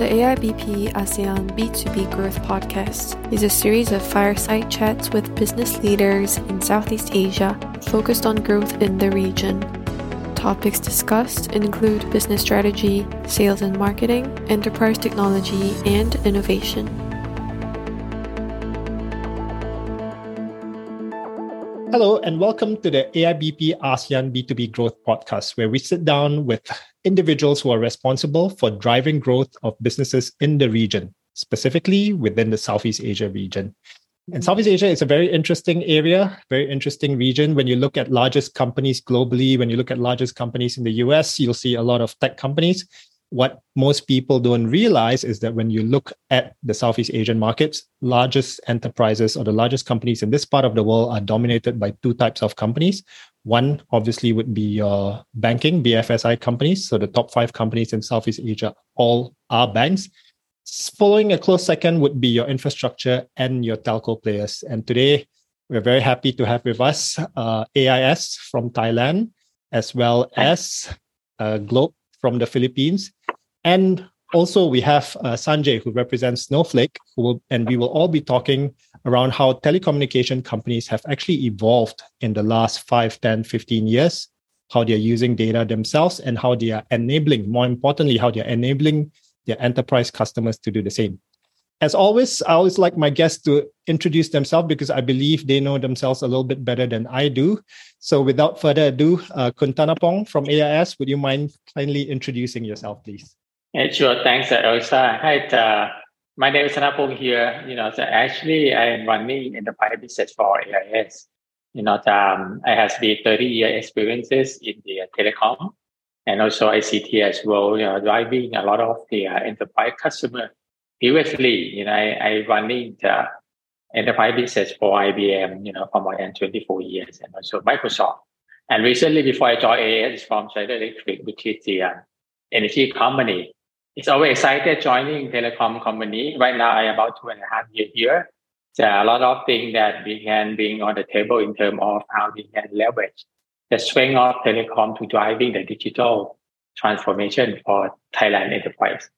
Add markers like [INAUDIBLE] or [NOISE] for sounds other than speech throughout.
The AIBP ASEAN B2B Growth Podcast is a series of fireside chats with business leaders in Southeast Asia focused on growth in the region. Topics discussed include business strategy, sales and marketing, enterprise technology, and innovation. Hello, and welcome to the AIBP ASEAN B2B Growth Podcast, where we sit down with individuals who are responsible for driving growth of businesses in the region, specifically within the Southeast Asia region. And Southeast Asia is a very interesting area, very interesting region. When you look at largest companies globally, when you look at largest companies in the US, you'll see a lot of tech companies what most people don't realize is that when you look at the Southeast Asian markets, largest enterprises or the largest companies in this part of the world are dominated by two types of companies. One obviously would be your banking, BFSI companies. So the top five companies in Southeast Asia all are banks. Following a close second would be your infrastructure and your telco players. And today we're very happy to have with us uh, AIS from Thailand, as well as uh, Globe from the Philippines. And also, we have uh, Sanjay, who represents Snowflake, who will, and we will all be talking around how telecommunication companies have actually evolved in the last 5, 10, 15 years, how they're using data themselves, and how they are enabling, more importantly, how they're enabling their enterprise customers to do the same. As always, I always like my guests to introduce themselves because I believe they know themselves a little bit better than I do. So without further ado, uh, Khun Tanapong from AIS, would you mind kindly introducing yourself, please? Yeah, sure. Thanks, Elsa. Hi, uh, my name is Tanapong here. You know, so actually I am running enterprise business for AIS. You know, um, I have been 30 year experiences in the telecom and also ICT as well, you know, driving a lot of the uh, enterprise customer previously, you know, I, I running the enterprise business for IBM, you know, for more than 24 years and also Microsoft. And recently, before I joined AIS from Schneider Electric, which is the uh, energy company, it's always excited joining telecom company. Right now, I about two and a half years here. There are a lot of things that we can bring on the table in terms of how we can leverage the strength of telecom to driving the digital transformation for Thailand enterprise.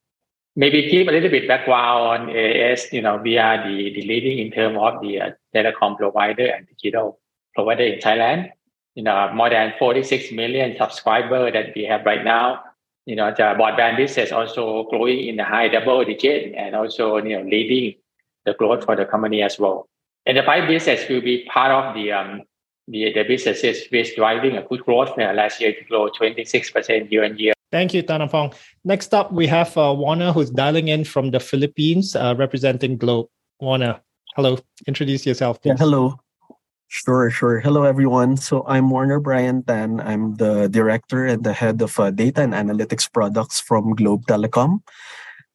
Maybe give a little bit background on AIS. You know, we are the, the leading in terms of the uh, telecom provider and digital provider in Thailand. You know, more than 46 million subscribers that we have right now. You know, the broadband business also growing in the high double digit and also, you know, leading the growth for the company as well. Enterprise business will be part of the um, the, the businesses which driving a good growth. Uh, last year to grow 26% year on year. Thank you, Tanapong. Next up, we have uh, Warner, who's dialing in from the Philippines, uh, representing Globe. Warner, hello. Introduce yourself. Please. Yeah, hello. Sure, sure. Hello, everyone. So I'm Warner Brian Tan. I'm the director and the head of uh, data and analytics products from Globe Telecom.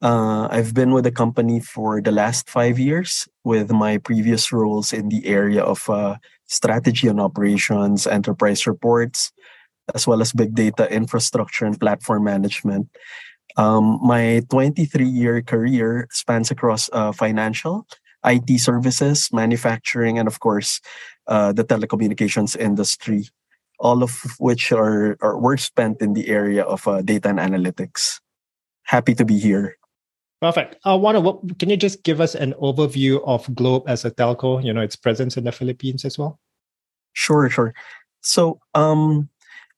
Uh, I've been with the company for the last five years, with my previous roles in the area of uh, strategy and operations, enterprise reports, as well as big data infrastructure and platform management. Um, my 23 year career spans across uh, financial, IT services, manufacturing, and of course, uh, the telecommunications industry, all of which are, are were spent in the area of uh, data and analytics. Happy to be here. Perfect. Uh, Warner, what, can you just give us an overview of Globe as a telco? You know, its presence in the Philippines as well. Sure, sure. So, um,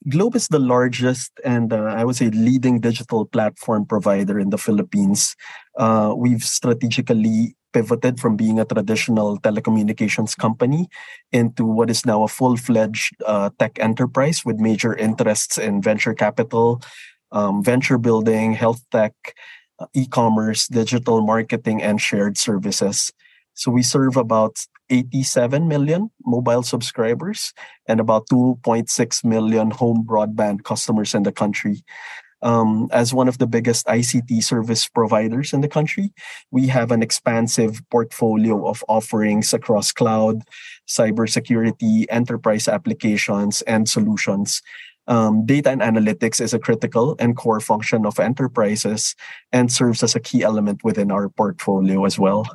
Globe is the largest and uh, I would say leading digital platform provider in the Philippines. Uh, we've strategically pivoted from being a traditional telecommunications company into what is now a full fledged uh, tech enterprise with major interests in venture capital, um, venture building, health tech, uh, e commerce, digital marketing, and shared services. So we serve about 87 million mobile subscribers and about 2.6 million home broadband customers in the country. Um, as one of the biggest ICT service providers in the country, we have an expansive portfolio of offerings across cloud, cybersecurity, enterprise applications, and solutions. Um, data and analytics is a critical and core function of enterprises and serves as a key element within our portfolio as well.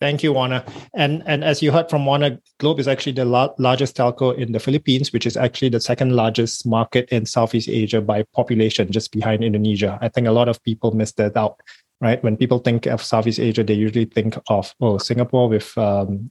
Thank you, Warner. And and as you heard from Warner, Globe is actually the la- largest telco in the Philippines, which is actually the second largest market in Southeast Asia by population, just behind Indonesia. I think a lot of people missed that out. right? When people think of Southeast Asia, they usually think of oh Singapore with um,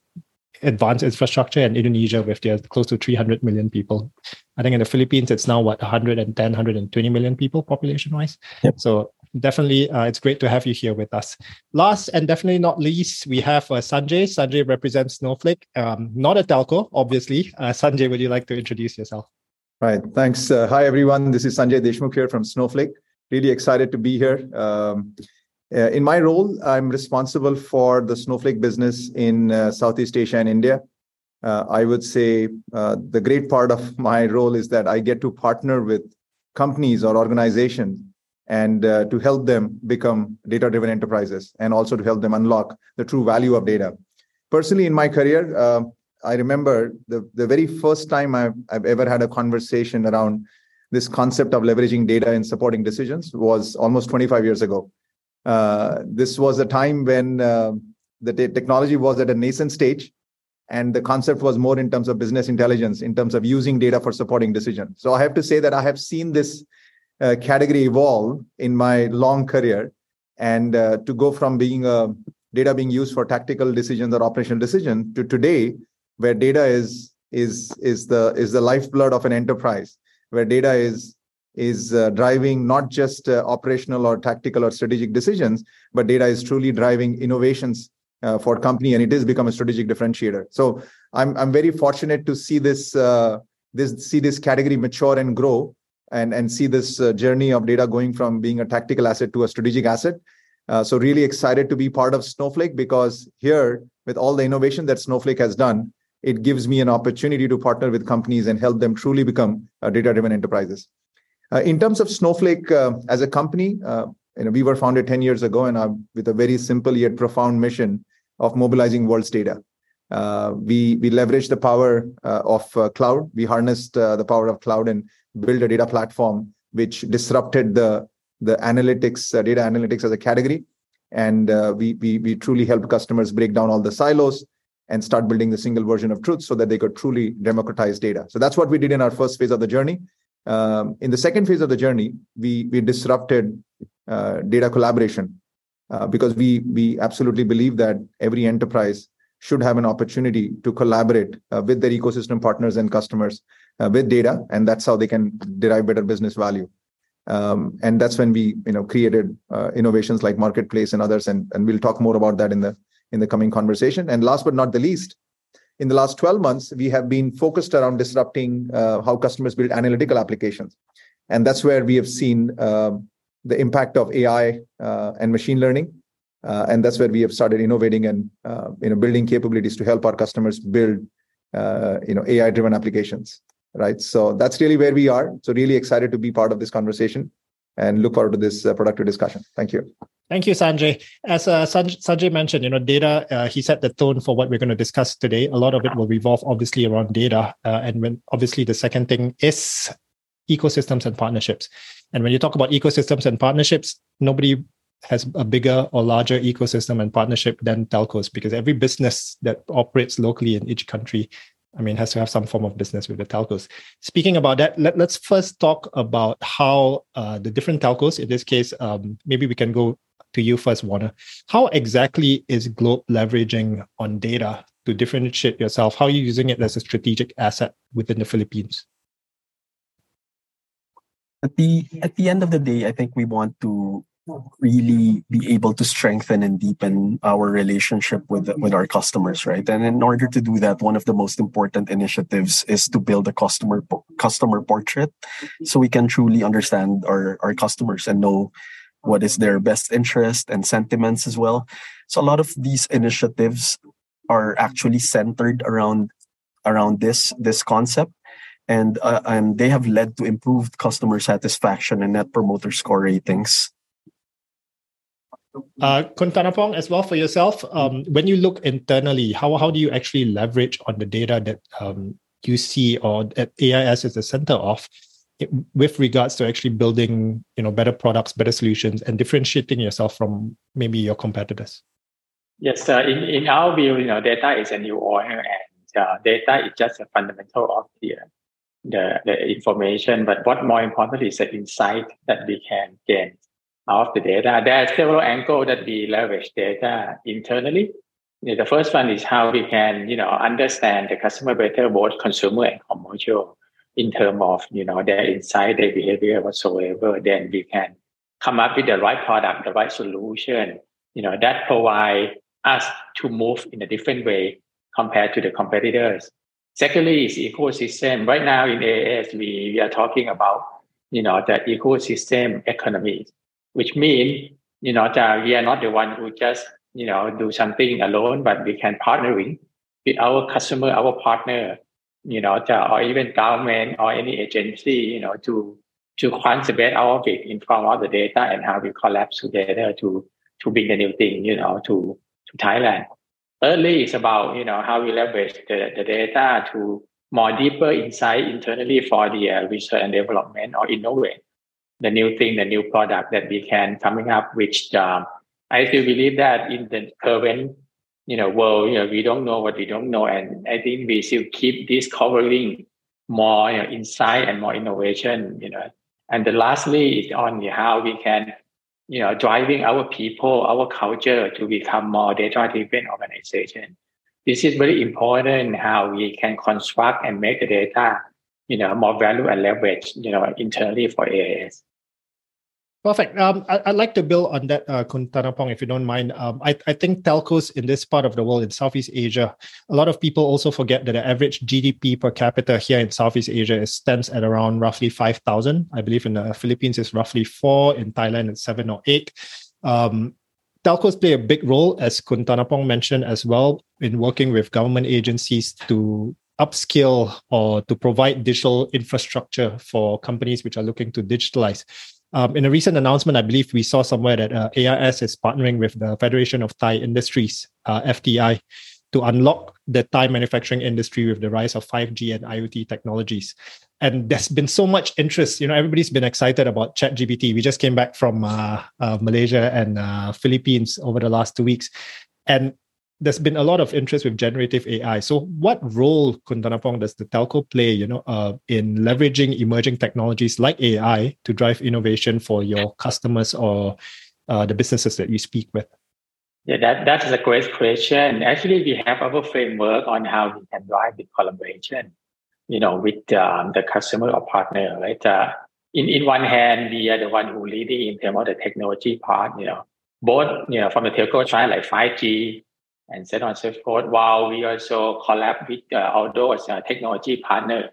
advanced infrastructure and Indonesia with their close to 300 million people. I think in the Philippines, it's now what 110, 120 million people population wise. Yep. So definitely, uh, it's great to have you here with us. Last and definitely not least, we have uh, Sanjay. Sanjay represents Snowflake, um, not a telco, obviously. Uh, Sanjay, would you like to introduce yourself? Right. Thanks. Uh, hi, everyone. This is Sanjay Deshmukh here from Snowflake. Really excited to be here. Um, uh, in my role, I'm responsible for the Snowflake business in uh, Southeast Asia and India. I would say the great part of my role is that I get to partner with companies or organizations and uh, to help them become data driven enterprises and also to help them unlock the true value of data. Personally, in my career, uh, I remember the, the very first time I've, I've ever had a conversation around this concept of leveraging data in supporting decisions was almost 25 years ago. Uh, this was a time when uh, the te- technology was at a nascent stage and the concept was more in terms of business intelligence in terms of using data for supporting decisions so i have to say that i have seen this uh, category evolve in my long career and uh, to go from being a data being used for tactical decisions or operational decision to today where data is is is the is the lifeblood of an enterprise where data is is uh, driving not just uh, operational or tactical or strategic decisions, but data is truly driving innovations uh, for company, and it has become a strategic differentiator. So I'm I'm very fortunate to see this uh, this see this category mature and grow, and and see this uh, journey of data going from being a tactical asset to a strategic asset. Uh, so really excited to be part of Snowflake because here, with all the innovation that Snowflake has done, it gives me an opportunity to partner with companies and help them truly become data-driven enterprises. Uh, in terms of Snowflake uh, as a company, uh, you know, we were founded 10 years ago and with a very simple yet profound mission of mobilizing world's data. Uh, we we leveraged the power uh, of uh, cloud. We harnessed the power of cloud and built a data platform which disrupted the the analytics, data analytics as a category. And we, we we truly helped customers break down all the silos and start building the single version of truth so that they could truly democratize data. So that's what we did in our first phase of the journey. Um, in the second phase of the journey, we we disrupted uh, data collaboration uh, because we we absolutely believe that every enterprise should have an opportunity to collaborate uh, with their ecosystem partners and customers uh, with data, and that's how they can derive better business value. Um, and that's when we you know created uh, innovations like marketplace and others, and and we'll talk more about that in the in the coming conversation. And last but not the least, in the last 12 months, we have been focused around disrupting uh, how customers build analytical applications. And that's where we have seen uh, the impact of AI uh, and machine learning. Uh, and that's where we have started innovating and you know, building capabilities to help our customers build you know, AI-driven applications. Right. So that's really where we are. So really excited to be part of this conversation and look forward to this productive discussion. Thank you. Thank you, Sanjay. As uh, Sanjay mentioned, you know, data. Uh, he set the tone for what we're going to discuss today. A lot of it will revolve, obviously, around data, uh, and when obviously the second thing is ecosystems and partnerships. And when you talk about ecosystems and partnerships, nobody has a bigger or larger ecosystem and partnership than telcos because every business that operates locally in each country I mean, has to have some form of business with the telcos. Speaking about that, let, us first talk about how uh, the different telcos, in this case, um, maybe we can go to you first, Warner. How exactly is Globe leveraging on data to differentiate yourself? How are you using it as a strategic asset within the Philippines? At the at the end of the day, I think we want to really be able to strengthen and deepen our relationship with with our customers right? And in order to do that one of the most important initiatives is to build a customer customer portrait so we can truly understand our our customers and know what is their best interest and sentiments as well. So a lot of these initiatives are actually centered around around this this concept. And uh, and they have led to improved customer satisfaction and net promoter score ratings uh, Khun Tanapong, as well for yourself, um, when you look internally, how, how do you actually leverage on the data that um, you see or that AIS is the center of with regards to actually building you know better products better solutions and differentiating yourself from maybe your competitors? Yes uh, in, in our view you know data is a new oil and uh, data is just a fundamental of the, the the information but what more important is the insight that we can gain of the data. There are several angles that we leverage data internally. The first one is how we can, you know, understand the customer better, both consumer and commercial, in terms of, you know, their insight, their behavior, whatsoever. Then we can come up with the right product, the right solution, you know, that provide us to move in a different way compared to the competitors. Secondly is ecosystem. Right now in AIS, we, we are talking about, you know, the ecosystem economy which means you know that we are not the one who just you know do something alone, but we can partnering with our customer, our partner, you know, or even government or any agency, you know, to to contribute our bit in of the data and how we collapse together to to bring the new thing, you know, to to Thailand. Thirdly, it's about you know how we leverage the, the data to more deeper insight internally for the uh, research and development or innovate the new thing, the new product that we can coming up. Which um, I still believe that in the current you know world, you know, we don't know what we don't know, and I think we still keep discovering more you know, insight and more innovation. You know, and the lastly is on how we can you know driving our people, our culture to become more data-driven organization. This is very important how we can construct and make the data you know, more value and leverage, you know, internally for AIS. Perfect. Um, I, would like to build on that, uh, Khun if you don't mind. Um, I, I think telcos in this part of the world, in Southeast Asia, a lot of people also forget that the average GDP per capita here in Southeast Asia is, stands at around roughly 5,000. I believe in the Philippines is roughly four, in Thailand it's seven or eight. Um, telcos play a big role, as Khun Tanapong mentioned as well, in working with government agencies to upskill or to provide digital infrastructure for companies which are looking to digitalize. Um, in a recent announcement, I believe we saw somewhere that uh, AIS is partnering with the Federation of Thai Industries, uh, FTI, to unlock the Thai manufacturing industry with the rise of 5G and IoT technologies. And there's been so much interest. You know, everybody's been excited about ChatGPT. We just came back from uh, uh Malaysia and uh, Philippines over the last two weeks, and there's been a lot of interest with generative AI. So, what role, Khun Tanapong, does the telco play, you know, uh, in leveraging emerging technologies like AI to drive innovation for your customers or uh, the businesses that you speak with? Yeah, that, that is a great question. Actually, we have our framework on how we can drive the collaboration, you know, with um, the customer or partner, right? Uh, in, in one hand, we are the one who leading in terms of the technology part, you know, both, you know, from the telco side, like 5G, and so on forth. While we also collab with uh, all those uh, technology partner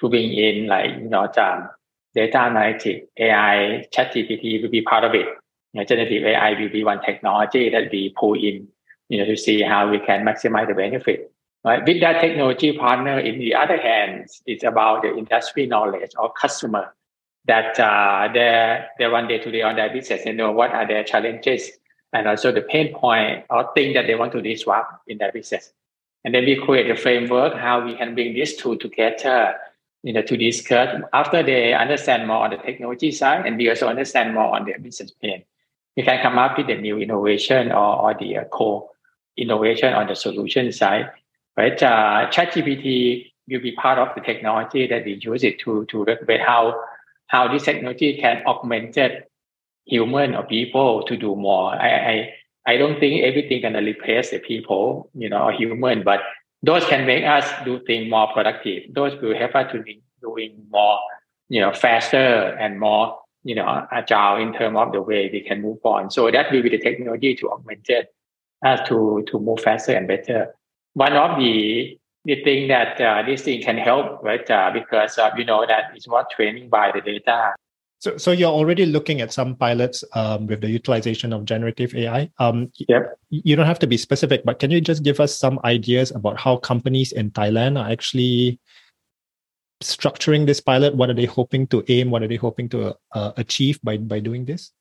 to bring in like you know um, data analytics, AI, ChatGPT will be part of it. You know, generative AI will be one technology that we pull in, you know, to see how we can maximize the benefit. Right? With that technology partner, in the other hand, it's about the industry knowledge or customer that uh, they they run day to day on their business and know what are their challenges and also the pain point or thing that they want to disrupt in their business. And then we create a framework how we can bring these two together, you know, to discuss after they understand more on the technology side and we also understand more on their business pain. We can come up with a new innovation or, or the uh, core innovation on the solution side. Right? Uh, ChatGPT will be part of the technology that we use it to to regulate how how this technology can augment it human or people to do more. I I, I don't think everything gonna replace the people, you know, or human, but those can make us do things more productive. Those will help us to be doing more, you know, faster and more, you know, agile in terms of the way we can move on. So that will be the technology to augment it, uh, to to move faster and better. One of the the thing that uh, this thing can help, right? Uh, because uh, you know that it's more training by the data so, so you're already looking at some pilots um, with the utilization of generative AI. Um, yep. You don't have to be specific, but can you just give us some ideas about how companies in Thailand are actually structuring this pilot? What are they hoping to aim? What are they hoping to uh, achieve by by doing this?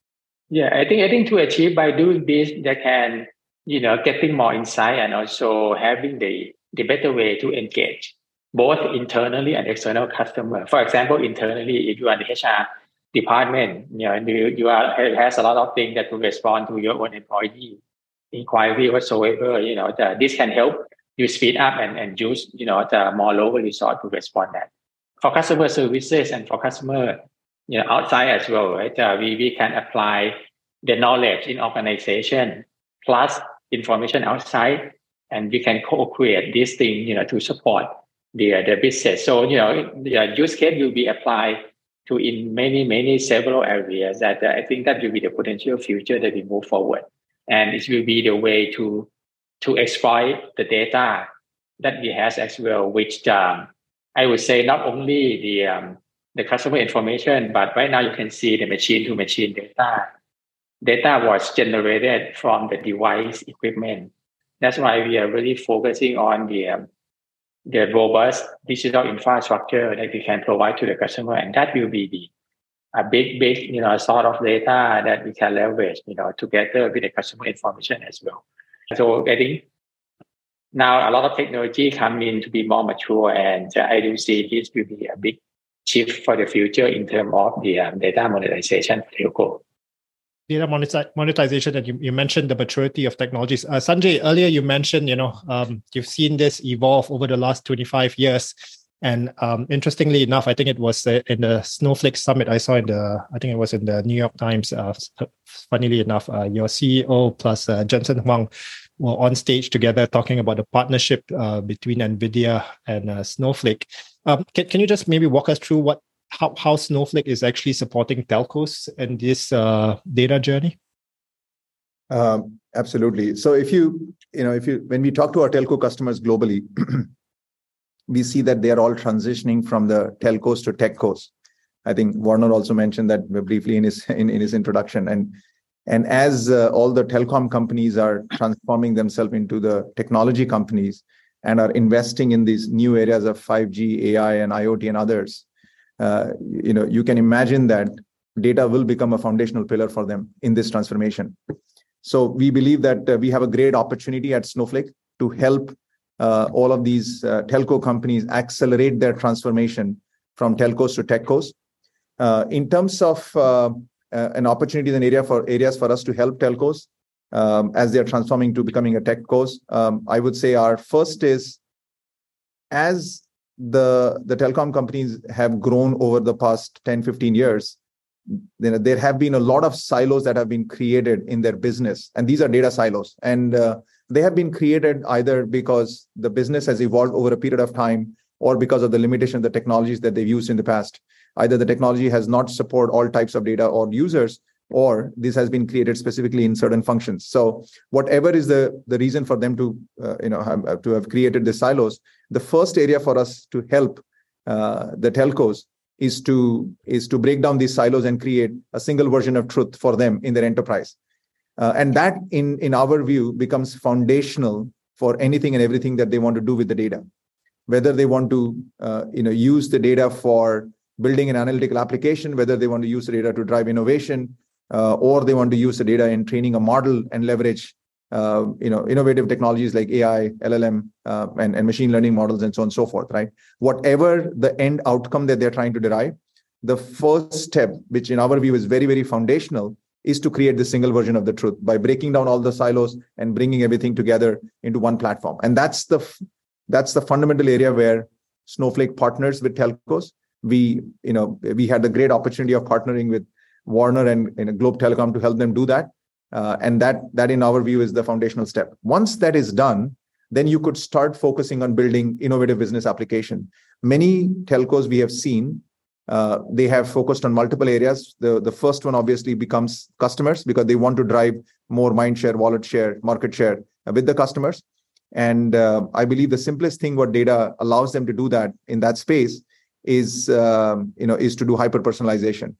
Yeah, I think I think to achieve by doing this, they can you know getting more insight and also having the the better way to engage both internally and external customer. For example, internally, if you are the HR department, you know, you, you are, it has a lot of things that to respond to your own employee inquiry whatsoever, you know, the, this can help you speed up and, and use, you know, the more local resource to respond that. For customer services and for customer, you know, outside as well, right? Uh, we, we can apply the knowledge in organization plus information outside, and we can co-create this thing, you know, to support the the business. So you know, the use case will be applied to in many many several areas. That I think that will be the potential future that we move forward, and it will be the way to to exploit the data that we has as well, which um, I would say not only the um, the customer information, but right now you can see the machine to machine data. Data was generated from the device equipment. That's why we are really focusing on the um, the robust digital infrastructure that we can provide to the customer, and that will be the a big, big, you know, sort of data that we can leverage, you know, together with the customer information as well. So I think now a lot of technology come in to be more mature, and uh, I do see this will be a big shift for the future in terms of the um, data monetization telco. Data monetization, and you, you mentioned the maturity of technologies. Uh, Sanjay, earlier you mentioned, you know, um, you've seen this evolve over the last 25 years. And um, interestingly enough, I think it was uh, in the Snowflake Summit I saw in the, I think it was in the New York Times. Uh, funnily enough, uh, your CEO plus uh, Jensen Huang were on stage together talking about the partnership uh, between NVIDIA and Snowflake. Um, can, can you just maybe walk us through what how, how Snowflake is actually supporting telcos in this uh, data journey? Um, absolutely. So if you you know if you when we talk to our telco customers globally, [CLEARS THROAT] we see that they are all transitioning from the telcos to techcos. I think Warner also mentioned that briefly in his in, in his introduction. And and as uh, all the telecom companies are transforming themselves into the technology companies and are investing in these new areas of 5G, AI, and IoT and others, uh, you know, you can imagine that data will become a foundational pillar for them in this transformation. So we believe that uh, we have a great opportunity at Snowflake to help uh, all of these uh, telco companies accelerate their transformation from telcos to techcos. Uh, in terms of an opportunity an area for areas for us to help telcos um, as they are transforming to becoming a techcos. Um, I would say our first is as the the telecom companies have grown over the past 10 15 years know, there have been a lot of silos that have been created in their business and these are data silos. And uh, they have been created either because the business has evolved over a period of time or because of the limitation of the technologies that they've used in the past. Either the technology has not support all types of data or users or this has been created specifically in certain functions. So whatever is the the reason for them to uh, you know have, uh, to have created the silos the first area for us to help uh, the telcos is to is to break down these silos and create a single version of truth for them in their enterprise. Uh, and that in in our view becomes foundational for anything and everything that they want to do with the data. Whether they want to uh, you know use the data for building an analytical application, whether they want to use the data to drive innovation, uh, or they want to use the data in training a model and leverage uh, you know innovative technologies like AI, LLM, uh, and, and machine learning models, and so on and so forth. Right? Whatever the end outcome that they're trying to derive, the first step, which in our view is very very foundational, is to create the single version of the truth by breaking down all the silos and bringing everything together into one platform. And that's the that's the fundamental area where Snowflake partners with telcos we you know we had the great opportunity of partnering with warner and, and globe telecom to help them do that. Uh, and that that in our view is the foundational step. Once that is done then you could start focusing on building innovative business application. Many telcos we have seen uh, they have focused on multiple areas. The the first one obviously becomes customers because they want to drive more mind share wallet share market share with the customers. And uh, i believe the simplest thing what data allows them to do that in that space is um, you know is to do hyper personalization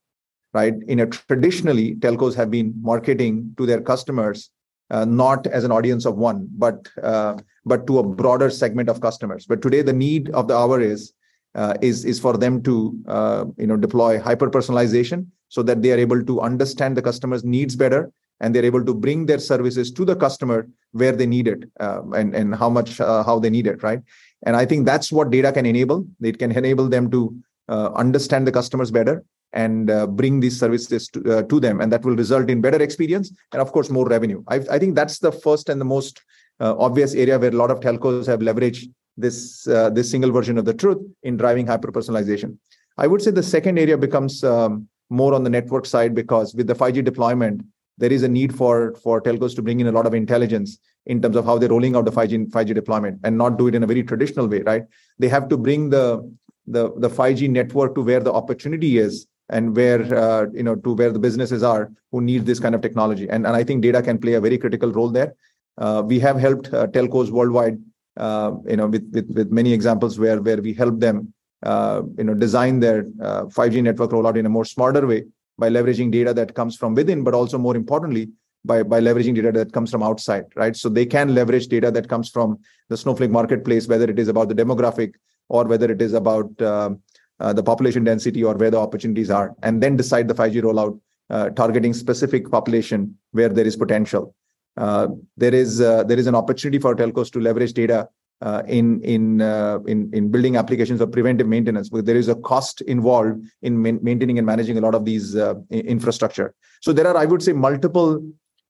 right? In a traditionally telcos have been marketing to their customers uh, not as an audience of one but uh, but to a broader segment of customers. But today the need of the hour is uh, is is for them to uh, you know deploy hyper personalization so that they are able to understand the customer's needs better and they're able to bring their services to the customer where they need it um, and and how much uh, how they need it right? And I think that's what data can enable. It can enable them to uh, understand the customers better and uh, bring these services to, uh, to them. And that will result in better experience and, of course, more revenue. I, I think that's the first and the most uh, obvious area where a lot of telcos have leveraged this, uh, this single version of the truth in driving hyper personalization. I would say the second area becomes um, more on the network side because with the 5G deployment, there is a need for for telcos to bring in a lot of intelligence in terms of how they're rolling out the 5G 5G deployment and not do it in a very traditional way, right? They have to bring the the the 5G network to where the opportunity is and where uh, you know to where the businesses are who need this kind of technology. And, and i think data can play a very critical role there. Uh, we have helped uh, telcos worldwide uh, you know with, with with many examples where where we help them uh, you know design their 5g uh, network rollout in a more smarter way by leveraging data that comes from within but also more importantly by by leveraging data that comes from outside right? So they can leverage data that comes from the snowflake marketplace whether it is about the demographic or whether it is about um, the population density or where the opportunities are, and then decide the 5G rollout uh, targeting specific population where there is potential. Uh, there is uh, there is an opportunity for telcos to leverage data uh, in in uh, in in building applications of preventive maintenance. But there is a cost involved in ma- maintaining and managing a lot of these infrastructure. So there are, I would say, multiple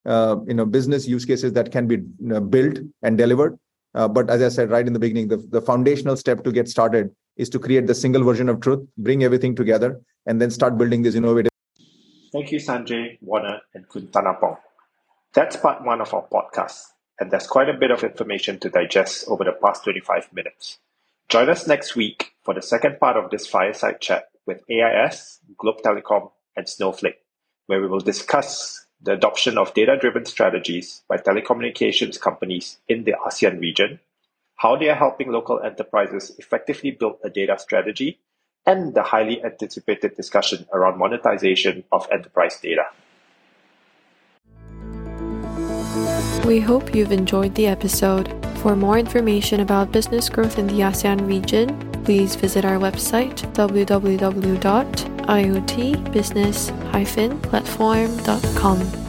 you know business use cases that can be you know, built and delivered. but as I said right in the beginning, the, the foundational step to get started is to create the single version of truth, bring everything together, and then start building this innovative. Thank you, Sanjay, Warner, and Khun Tanapong. That's part one of our podcast, and there's quite a bit of information to digest over the past 25 minutes. Join us next week for the second part of this fireside chat with AIS, Globe Telecom, and Snowflake, where we will discuss the adoption of data driven strategies by telecommunications companies in the ASEAN region how they are helping local enterprises effectively build a data strategy, and the highly anticipated discussion around monetization of enterprise data. We hope you've enjoyed the episode. For more information about business growth in the ASEAN region, please visit our website www.iotbusiness-platform.com.